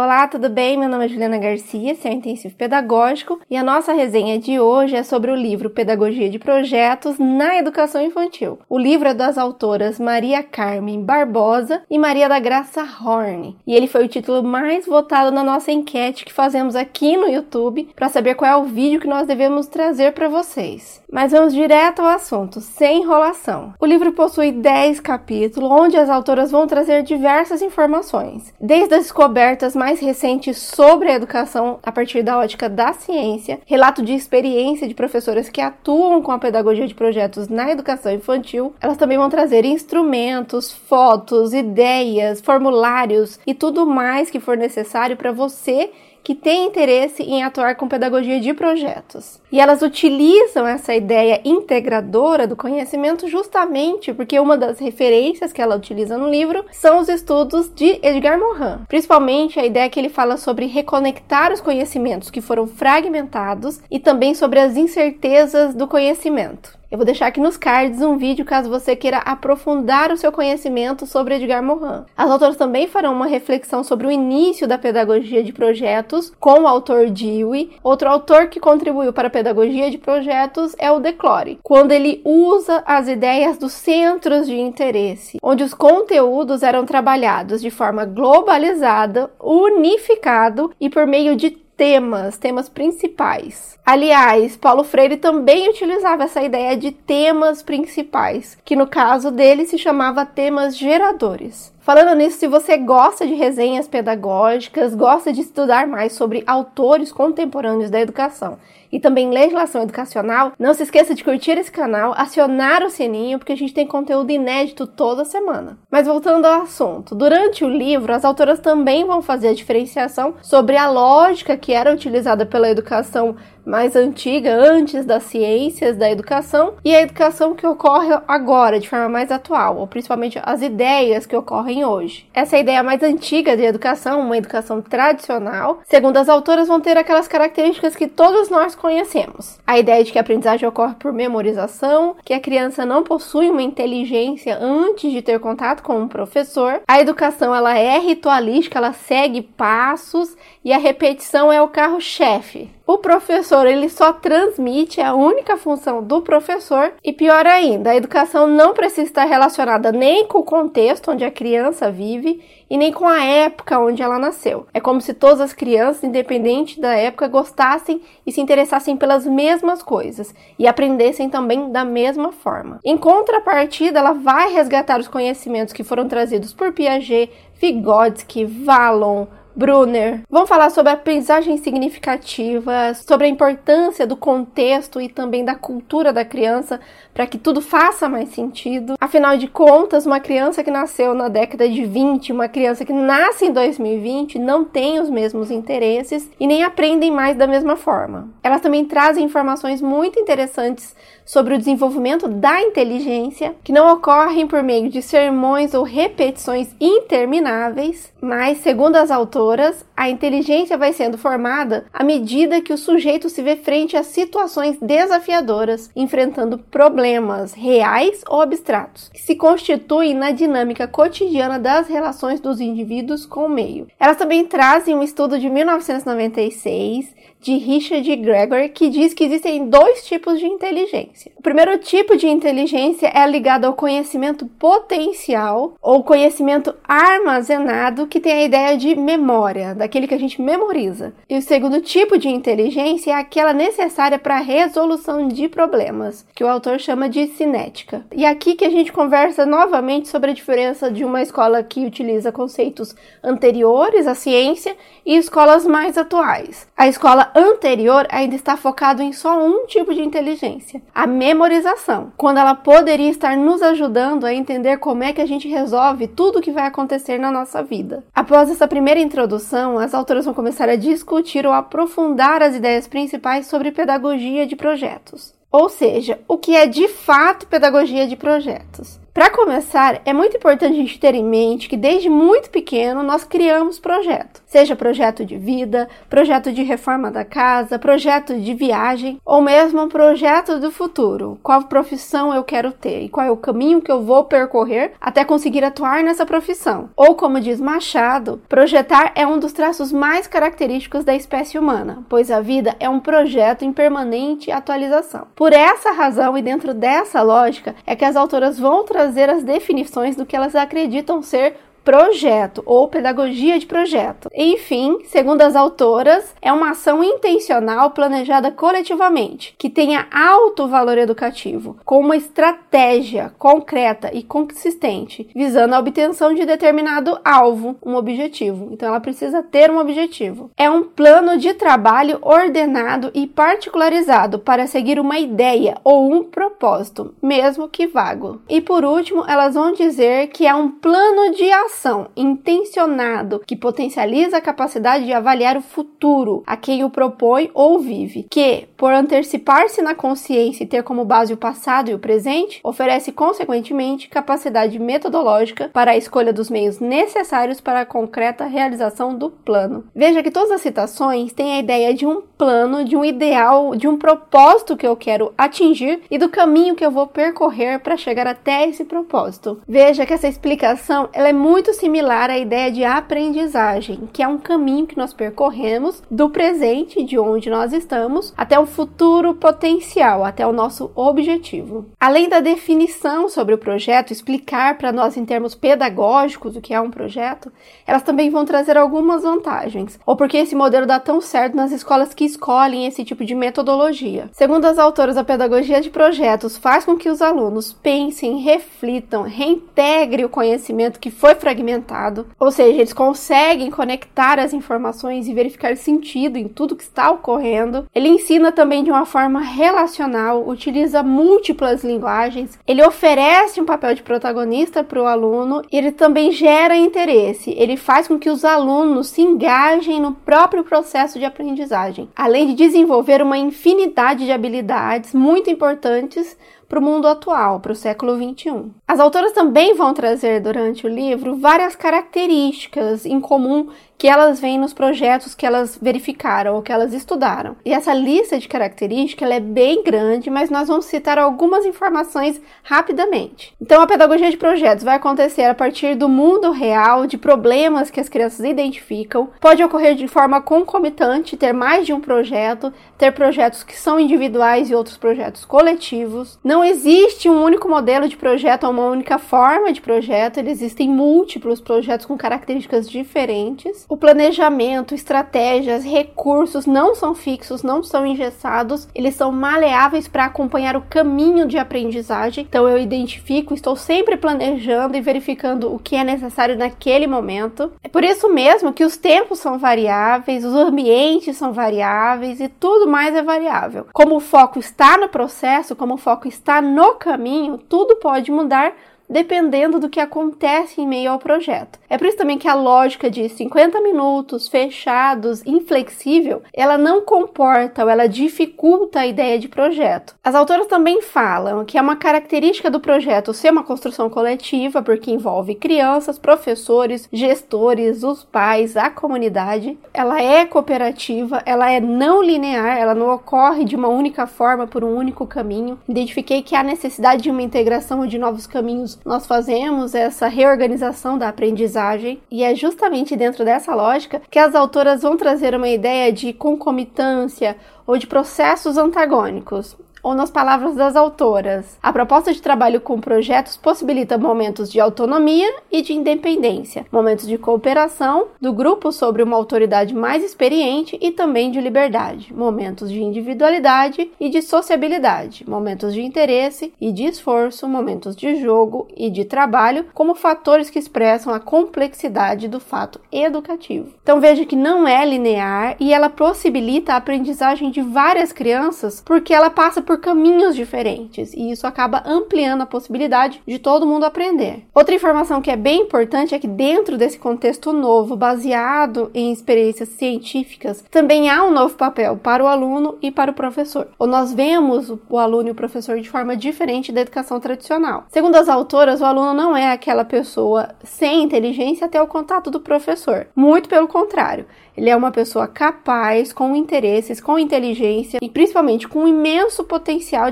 Olá, tudo bem? Meu nome é Juliana Garcia, sou intensivo pedagógico e a nossa resenha de hoje é sobre o livro Pedagogia de Projetos na Educação Infantil. O livro é das autoras Maria Carmen Barbosa e Maria da Graça Horn e ele foi o título mais votado na nossa enquete que fazemos aqui no YouTube para saber qual é o vídeo que nós devemos trazer para vocês. Mas vamos direto ao assunto, sem enrolação. O livro possui 10 capítulos onde as autoras vão trazer diversas informações, desde as descobertas mais recentes sobre a educação a partir da ótica da ciência, relato de experiência de professoras que atuam com a pedagogia de projetos na educação infantil. Elas também vão trazer instrumentos, fotos, ideias, formulários e tudo mais que for necessário para você que tem interesse em atuar com pedagogia de projetos. E elas utilizam essa ideia integradora do conhecimento justamente porque uma das referências que ela utiliza no livro são os estudos de Edgar Morin, principalmente a ideia que ele fala sobre reconectar os conhecimentos que foram fragmentados e também sobre as incertezas do conhecimento. Eu vou deixar aqui nos cards um vídeo caso você queira aprofundar o seu conhecimento sobre Edgar Morin. As autoras também farão uma reflexão sobre o início da pedagogia de projetos com o autor Dewey. Outro autor que contribuiu para a pedagogia de projetos é o Declore, quando ele usa as ideias dos centros de interesse, onde os conteúdos eram trabalhados de forma globalizada, unificado e por meio de temas, temas principais. Aliás, Paulo Freire também utilizava essa ideia de temas principais, que no caso dele se chamava temas geradores. Falando nisso, se você gosta de resenhas pedagógicas, gosta de estudar mais sobre autores contemporâneos da educação e também legislação educacional, não se esqueça de curtir esse canal, acionar o sininho, porque a gente tem conteúdo inédito toda semana. Mas voltando ao assunto, durante o livro, as autoras também vão fazer a diferenciação sobre a lógica que era utilizada pela educação mais antiga, antes das ciências da educação, e a educação que ocorre agora, de forma mais atual, ou principalmente as ideias que ocorrem hoje. Essa é ideia mais antiga de educação, uma educação tradicional, segundo as autoras, vão ter aquelas características que todos nós conhecemos. A ideia de que a aprendizagem ocorre por memorização, que a criança não possui uma inteligência antes de ter contato com um professor. A educação ela é ritualística, ela segue passos e a repetição é o carro-chefe. O professor ele só transmite a única função do professor e pior ainda, a educação não precisa estar relacionada nem com o contexto onde a criança vive e nem com a época onde ela nasceu. É como se todas as crianças, independente da época, gostassem e se interessassem pelas mesmas coisas e aprendessem também da mesma forma. Em contrapartida, ela vai resgatar os conhecimentos que foram trazidos por Piaget, Vygotsky, Vallon, Brunner. Vamos falar sobre a aprendizagem significativa, sobre a importância do contexto e também da cultura da criança para que tudo faça mais sentido. Afinal de contas, uma criança que nasceu na década de 20, uma criança que nasce em 2020 não tem os mesmos interesses e nem aprendem mais da mesma forma. Elas também trazem informações muito interessantes sobre o desenvolvimento da inteligência, que não ocorrem por meio de sermões ou repetições intermináveis, mas, segundo as autoras, a inteligência vai sendo formada à medida que o sujeito se vê frente a situações desafiadoras, enfrentando problemas reais ou abstratos, que se constituem na dinâmica cotidiana das relações dos indivíduos com o meio. Elas também trazem um estudo de 1996 de Richard Gregor que diz que existem dois tipos de inteligência. O primeiro tipo de inteligência é ligado ao conhecimento potencial ou conhecimento armazenado, que tem a ideia de memória, daquele que a gente memoriza. E o segundo tipo de inteligência é aquela necessária para a resolução de problemas, que o autor chama de cinética. E aqui que a gente conversa novamente sobre a diferença de uma escola que utiliza conceitos anteriores à ciência e escolas mais atuais. A escola anterior ainda está focado em só um tipo de inteligência, a memorização, quando ela poderia estar nos ajudando a entender como é que a gente resolve tudo o que vai acontecer na nossa vida. Após essa primeira introdução, as autoras vão começar a discutir ou aprofundar as ideias principais sobre pedagogia de projetos. Ou seja, o que é de fato pedagogia de projetos. Para começar, é muito importante a gente ter em mente que desde muito pequeno nós criamos projeto, seja projeto de vida, projeto de reforma da casa, projeto de viagem ou mesmo projeto do futuro. Qual profissão eu quero ter e qual é o caminho que eu vou percorrer até conseguir atuar nessa profissão. Ou como diz Machado, projetar é um dos traços mais característicos da espécie humana, pois a vida é um projeto em permanente atualização. Por essa razão e dentro dessa lógica é que as autoras vão trazer as definições do que elas acreditam ser projeto ou pedagogia de projeto. Enfim, segundo as autoras, é uma ação intencional planejada coletivamente, que tenha alto valor educativo, com uma estratégia concreta e consistente, visando a obtenção de determinado alvo, um objetivo. Então ela precisa ter um objetivo. É um plano de trabalho ordenado e particularizado para seguir uma ideia ou um propósito, mesmo que vago. E por último, elas vão dizer que é um plano de ação ação intencionado que potencializa a capacidade de avaliar o futuro a quem o propõe ou vive, que, por antecipar-se na consciência e ter como base o passado e o presente, oferece consequentemente capacidade metodológica para a escolha dos meios necessários para a concreta realização do plano. Veja que todas as citações têm a ideia de um plano, de um ideal, de um propósito que eu quero atingir e do caminho que eu vou percorrer para chegar até esse propósito. Veja que essa explicação ela é muito muito similar à ideia de aprendizagem, que é um caminho que nós percorremos do presente, de onde nós estamos, até o futuro potencial, até o nosso objetivo. Além da definição sobre o projeto, explicar para nós em termos pedagógicos o que é um projeto, elas também vão trazer algumas vantagens, ou porque esse modelo dá tão certo nas escolas que escolhem esse tipo de metodologia. Segundo as autoras, a pedagogia de projetos faz com que os alunos pensem, reflitam, reintegrem o conhecimento que foi fragmentado ou seja, eles conseguem conectar as informações e verificar sentido em tudo que está ocorrendo. Ele ensina também de uma forma relacional, utiliza múltiplas linguagens, ele oferece um papel de protagonista para o aluno e ele também gera interesse. Ele faz com que os alunos se engajem no próprio processo de aprendizagem, além de desenvolver uma infinidade de habilidades muito importantes para o mundo atual, para o século XXI. As autoras também vão trazer durante o livro várias características em comum que elas veem nos projetos que elas verificaram ou que elas estudaram. E essa lista de características é bem grande, mas nós vamos citar algumas informações rapidamente. Então, a pedagogia de projetos vai acontecer a partir do mundo real, de problemas que as crianças identificam. Pode ocorrer de forma concomitante, ter mais de um projeto, ter projetos que são individuais e outros projetos coletivos. Não existe um único modelo de projeto ou uma única forma de projeto, existem múltiplos projetos com características diferentes. O planejamento, estratégias, recursos não são fixos, não são engessados, eles são maleáveis para acompanhar o caminho de aprendizagem. Então eu identifico, estou sempre planejando e verificando o que é necessário naquele momento. É por isso mesmo que os tempos são variáveis, os ambientes são variáveis e tudo mais é variável. Como o foco está no processo, como o foco está no caminho, tudo pode mudar dependendo do que acontece em meio ao projeto. É por isso também que a lógica de 50 minutos fechados, inflexível, ela não comporta ou ela dificulta a ideia de projeto. As autoras também falam que é uma característica do projeto ser uma construção coletiva, porque envolve crianças, professores, gestores, os pais, a comunidade. Ela é cooperativa, ela é não linear, ela não ocorre de uma única forma por um único caminho. Identifiquei que há necessidade de uma integração de novos caminhos nós fazemos essa reorganização da aprendizagem. E é justamente dentro dessa lógica que as autoras vão trazer uma ideia de concomitância ou de processos antagônicos ou nas palavras das autoras. A proposta de trabalho com projetos possibilita momentos de autonomia e de independência, momentos de cooperação do grupo sobre uma autoridade mais experiente e também de liberdade, momentos de individualidade e de sociabilidade, momentos de interesse e de esforço, momentos de jogo e de trabalho, como fatores que expressam a complexidade do fato educativo. Então veja que não é linear e ela possibilita a aprendizagem de várias crianças porque ela passa por caminhos diferentes e isso acaba ampliando a possibilidade de todo mundo aprender. Outra informação que é bem importante é que dentro desse contexto novo, baseado em experiências científicas, também há um novo papel para o aluno e para o professor. Ou nós vemos o aluno e o professor de forma diferente da educação tradicional. Segundo as autoras, o aluno não é aquela pessoa sem inteligência até o contato do professor. Muito pelo contrário. Ele é uma pessoa capaz, com interesses, com inteligência e principalmente com um imenso potencial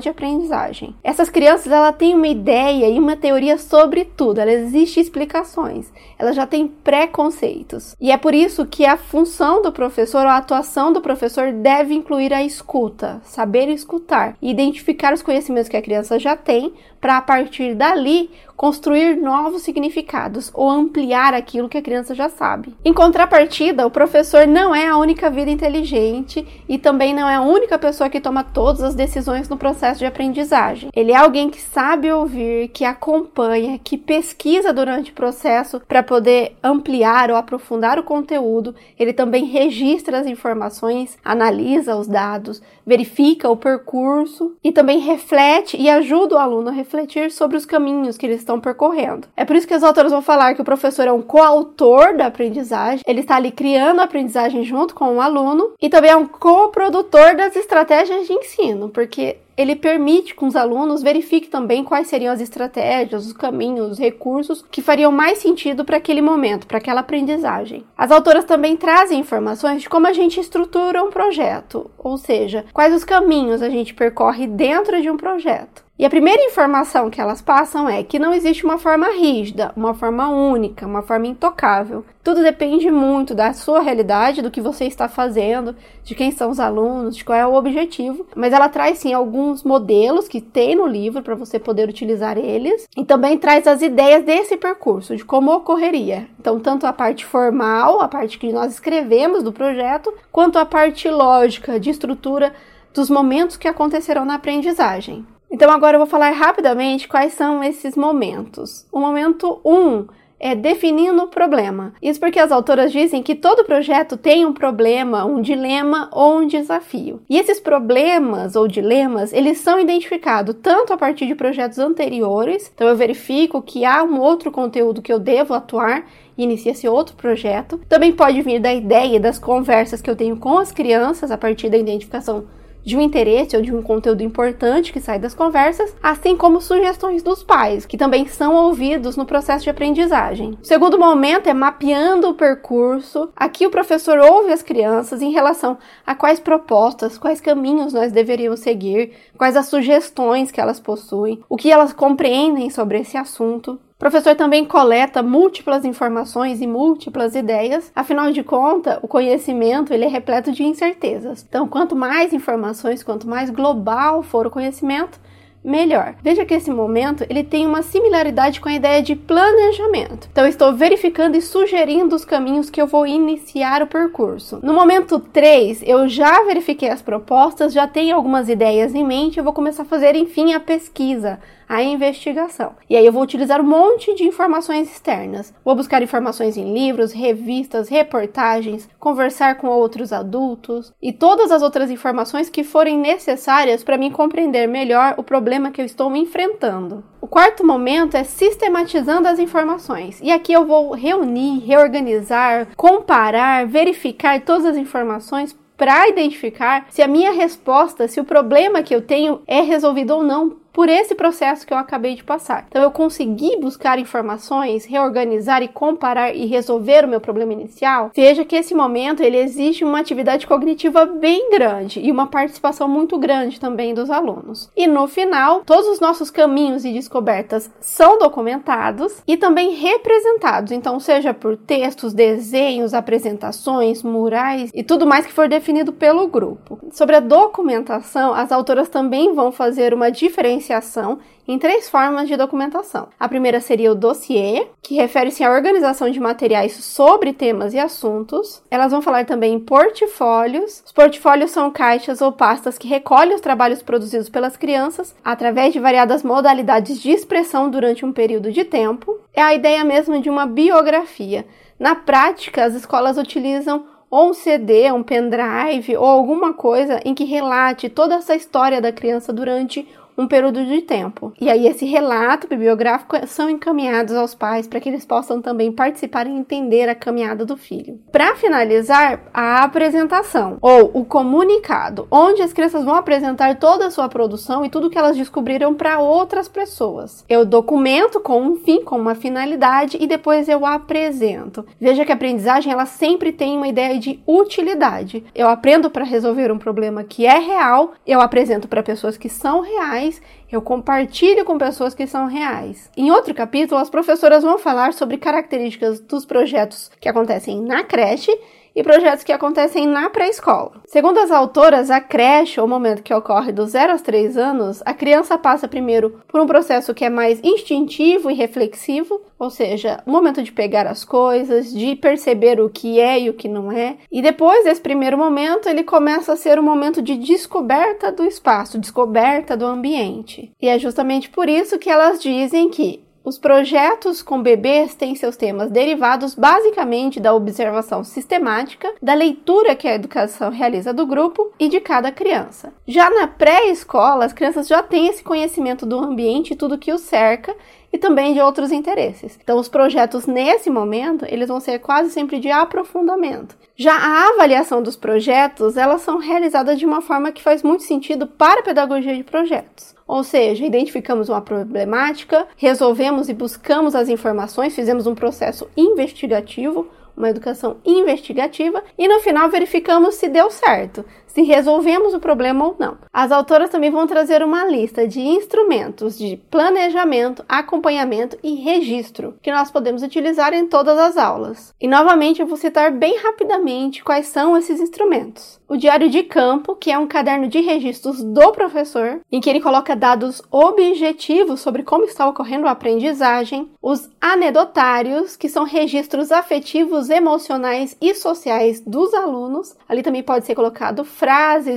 de aprendizagem. Essas crianças ela têm uma ideia e uma teoria sobre tudo, ela existe explicações, ela já tem preconceitos. E é por isso que a função do professor ou a atuação do professor deve incluir a escuta, saber escutar e identificar os conhecimentos que a criança já tem para a partir dali construir novos significados ou ampliar aquilo que a criança já sabe. Em contrapartida, o professor não é a única vida inteligente e também não é a única pessoa que toma todas as decisões no processo de aprendizagem. Ele é alguém que sabe ouvir, que acompanha, que pesquisa durante o processo para poder ampliar ou aprofundar o conteúdo. Ele também registra as informações, analisa os dados, verifica o percurso e também reflete e ajuda o aluno a refletir sobre os caminhos que eles estão percorrendo. É por isso que as autoras vão falar que o professor é um coautor da aprendizagem, ele está ali criando a aprendizagem junto com o aluno e também é um coprodutor das estratégias de ensino, porque ele permite que os alunos verifiquem também quais seriam as estratégias, os caminhos, os recursos que fariam mais sentido para aquele momento, para aquela aprendizagem. As autoras também trazem informações de como a gente estrutura um projeto, ou seja, quais os caminhos a gente percorre dentro de um projeto. E a primeira informação que elas passam é que não existe uma forma rígida, uma forma única, uma forma intocável. Tudo depende muito da sua realidade, do que você está fazendo, de quem são os alunos, de qual é o objetivo. Mas ela traz sim alguns modelos que tem no livro para você poder utilizar eles e também traz as ideias desse percurso, de como ocorreria. Então, tanto a parte formal, a parte que nós escrevemos do projeto, quanto a parte lógica, de estrutura dos momentos que acontecerão na aprendizagem. Então agora eu vou falar rapidamente quais são esses momentos. O momento 1 um é definindo o problema. Isso porque as autoras dizem que todo projeto tem um problema, um dilema ou um desafio. E esses problemas ou dilemas, eles são identificados tanto a partir de projetos anteriores, então eu verifico que há um outro conteúdo que eu devo atuar e inicia-se outro projeto. Também pode vir da ideia das conversas que eu tenho com as crianças a partir da identificação de um interesse ou de um conteúdo importante que sai das conversas, assim como sugestões dos pais, que também são ouvidos no processo de aprendizagem. O segundo momento é mapeando o percurso. Aqui o professor ouve as crianças em relação a quais propostas, quais caminhos nós deveríamos seguir, quais as sugestões que elas possuem, o que elas compreendem sobre esse assunto. O professor também coleta múltiplas informações e múltiplas ideias, afinal de contas, o conhecimento ele é repleto de incertezas. Então, quanto mais informações, quanto mais global for o conhecimento, melhor. Veja que esse momento ele tem uma similaridade com a ideia de planejamento. Então, estou verificando e sugerindo os caminhos que eu vou iniciar o percurso. No momento 3, eu já verifiquei as propostas, já tenho algumas ideias em mente, eu vou começar a fazer, enfim, a pesquisa, a investigação. E aí eu vou utilizar um monte de informações externas. Vou buscar informações em livros, revistas, reportagens, conversar com outros adultos e todas as outras informações que forem necessárias para mim compreender melhor o problema que eu estou enfrentando. O quarto momento é sistematizando as informações. E aqui eu vou reunir, reorganizar, comparar, verificar todas as informações para identificar se a minha resposta, se o problema que eu tenho é resolvido ou não por esse processo que eu acabei de passar. Então eu consegui buscar informações, reorganizar e comparar e resolver o meu problema inicial. Veja que esse momento ele exige uma atividade cognitiva bem grande e uma participação muito grande também dos alunos. E no final, todos os nossos caminhos e descobertas são documentados e também representados, então seja por textos, desenhos, apresentações, murais e tudo mais que for definido pelo grupo. Sobre a documentação, as autoras também vão fazer uma diferença diferenciação em três formas de documentação. A primeira seria o dossiê, que refere-se à organização de materiais sobre temas e assuntos. Elas vão falar também em portfólios. Os portfólios são caixas ou pastas que recolhem os trabalhos produzidos pelas crianças através de variadas modalidades de expressão durante um período de tempo. É a ideia mesmo de uma biografia. Na prática, as escolas utilizam ou um CD, um pendrive ou alguma coisa em que relate toda essa história da criança durante um período de tempo. E aí esse relato bibliográfico são encaminhados aos pais para que eles possam também participar e entender a caminhada do filho. Para finalizar, a apresentação ou o comunicado, onde as crianças vão apresentar toda a sua produção e tudo que elas descobriram para outras pessoas. Eu documento com um fim, com uma finalidade e depois eu apresento. Veja que a aprendizagem ela sempre tem uma ideia de utilidade. Eu aprendo para resolver um problema que é real, eu apresento para pessoas que são reais reais, eu compartilho com pessoas que são reais. Em outro capítulo, as professoras vão falar sobre características dos projetos que acontecem na creche e projetos que acontecem na pré-escola. Segundo as autoras, a creche, ou momento que ocorre dos 0 aos 3 anos, a criança passa primeiro por um processo que é mais instintivo e reflexivo, ou seja, o momento de pegar as coisas, de perceber o que é e o que não é. E depois desse primeiro momento, ele começa a ser um momento de descoberta do espaço, descoberta do ambiente. E é justamente por isso que elas dizem que os projetos com bebês têm seus temas derivados basicamente da observação sistemática, da leitura que a educação realiza do grupo e de cada criança. Já na pré-escola, as crianças já têm esse conhecimento do ambiente e tudo que os cerca e também de outros interesses. Então, os projetos nesse momento, eles vão ser quase sempre de aprofundamento. Já a avaliação dos projetos, elas são realizadas de uma forma que faz muito sentido para a pedagogia de projetos. Ou seja, identificamos uma problemática, resolvemos e buscamos as informações, fizemos um processo investigativo, uma educação investigativa e no final verificamos se deu certo, se resolvemos o problema ou não. As autoras também vão trazer uma lista de instrumentos de planejamento, acompanhamento e registro que nós podemos utilizar em todas as aulas. E novamente eu vou citar bem rapidamente quais são esses instrumentos. O diário de campo, que é um caderno de registros do professor, em que ele coloca dados objetivos sobre como está ocorrendo a aprendizagem. Os anedotários, que são registros afetivos, emocionais e sociais dos alunos. Ali também pode ser colocado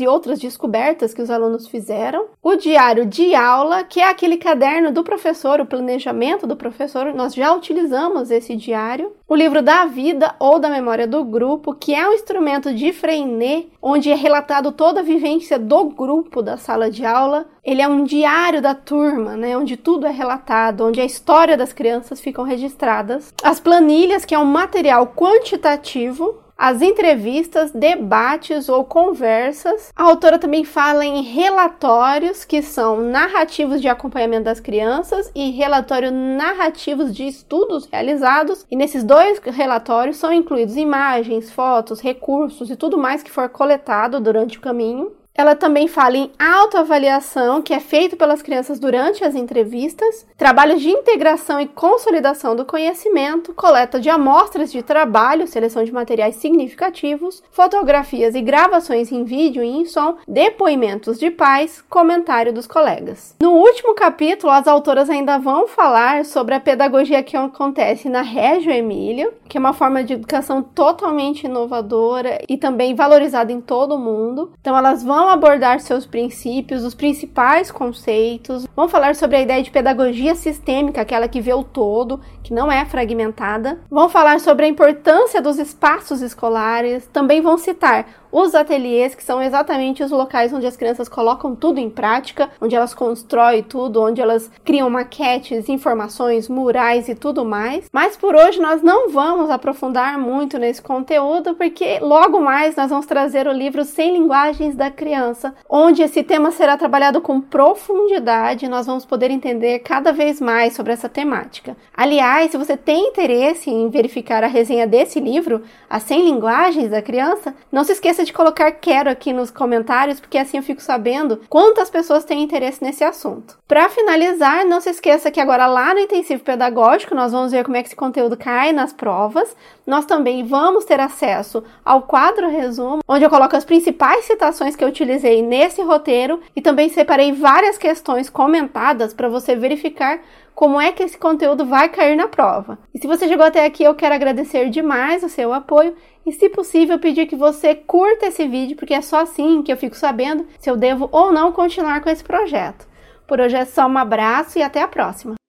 e outras descobertas que os alunos fizeram. O diário de aula, que é aquele caderno do professor, o planejamento do professor, nós já utilizamos esse diário. O livro da vida ou da memória do grupo, que é um instrumento de Freinet, onde é relatado toda a vivência do grupo da sala de aula. Ele é um diário da turma, né, onde tudo é relatado, onde a história das crianças ficam registradas. As planilhas, que é um material quantitativo as entrevistas, debates ou conversas. A autora também fala em relatórios, que são narrativos de acompanhamento das crianças e relatórios narrativos de estudos realizados. E nesses dois relatórios são incluídos imagens, fotos, recursos e tudo mais que for coletado durante o caminho. Ela também fala em autoavaliação, que é feito pelas crianças durante as entrevistas, trabalhos de integração e consolidação do conhecimento, coleta de amostras de trabalho, seleção de materiais significativos, fotografias e gravações em vídeo e em som, depoimentos de pais, comentário dos colegas. No último capítulo, as autoras ainda vão falar sobre a pedagogia que acontece na Régio Emílio, que é uma forma de educação totalmente inovadora e também valorizada em todo o mundo. Então, elas vão abordar seus princípios, os principais conceitos, vão falar sobre a ideia de pedagogia sistêmica, aquela que vê o todo, que não é fragmentada, vão falar sobre a importância dos espaços escolares, também vão citar os ateliês, que são exatamente os locais onde as crianças colocam tudo em prática, onde elas constroem tudo, onde elas criam maquetes, informações, murais e tudo mais. Mas por hoje nós não vamos aprofundar muito nesse conteúdo, porque logo mais nós vamos trazer o livro Sem Linguagens da Criança, onde esse tema será trabalhado com profundidade e nós vamos poder entender cada vez mais sobre essa temática. Aliás, se você tem interesse em verificar a resenha desse livro, As 100 Linguagens da Criança, não se esqueça esqueça de colocar quero aqui nos comentários, porque assim eu fico sabendo quantas pessoas têm interesse nesse assunto. Para finalizar, não se esqueça que agora lá no intensivo pedagógico nós vamos ver como é que esse conteúdo cai nas provas. Nós também vamos ter acesso ao quadro resumo, onde eu coloco as principais citações que eu utilizei nesse roteiro e também separei várias questões comentadas para você verificar como é que esse conteúdo vai cair na prova. E se você chegou até aqui, eu quero agradecer demais o seu apoio e, se possível, pedir que você curta esse vídeo, porque é só assim que eu fico sabendo se eu devo ou não continuar com esse projeto. Por hoje é só um abraço e até a próxima!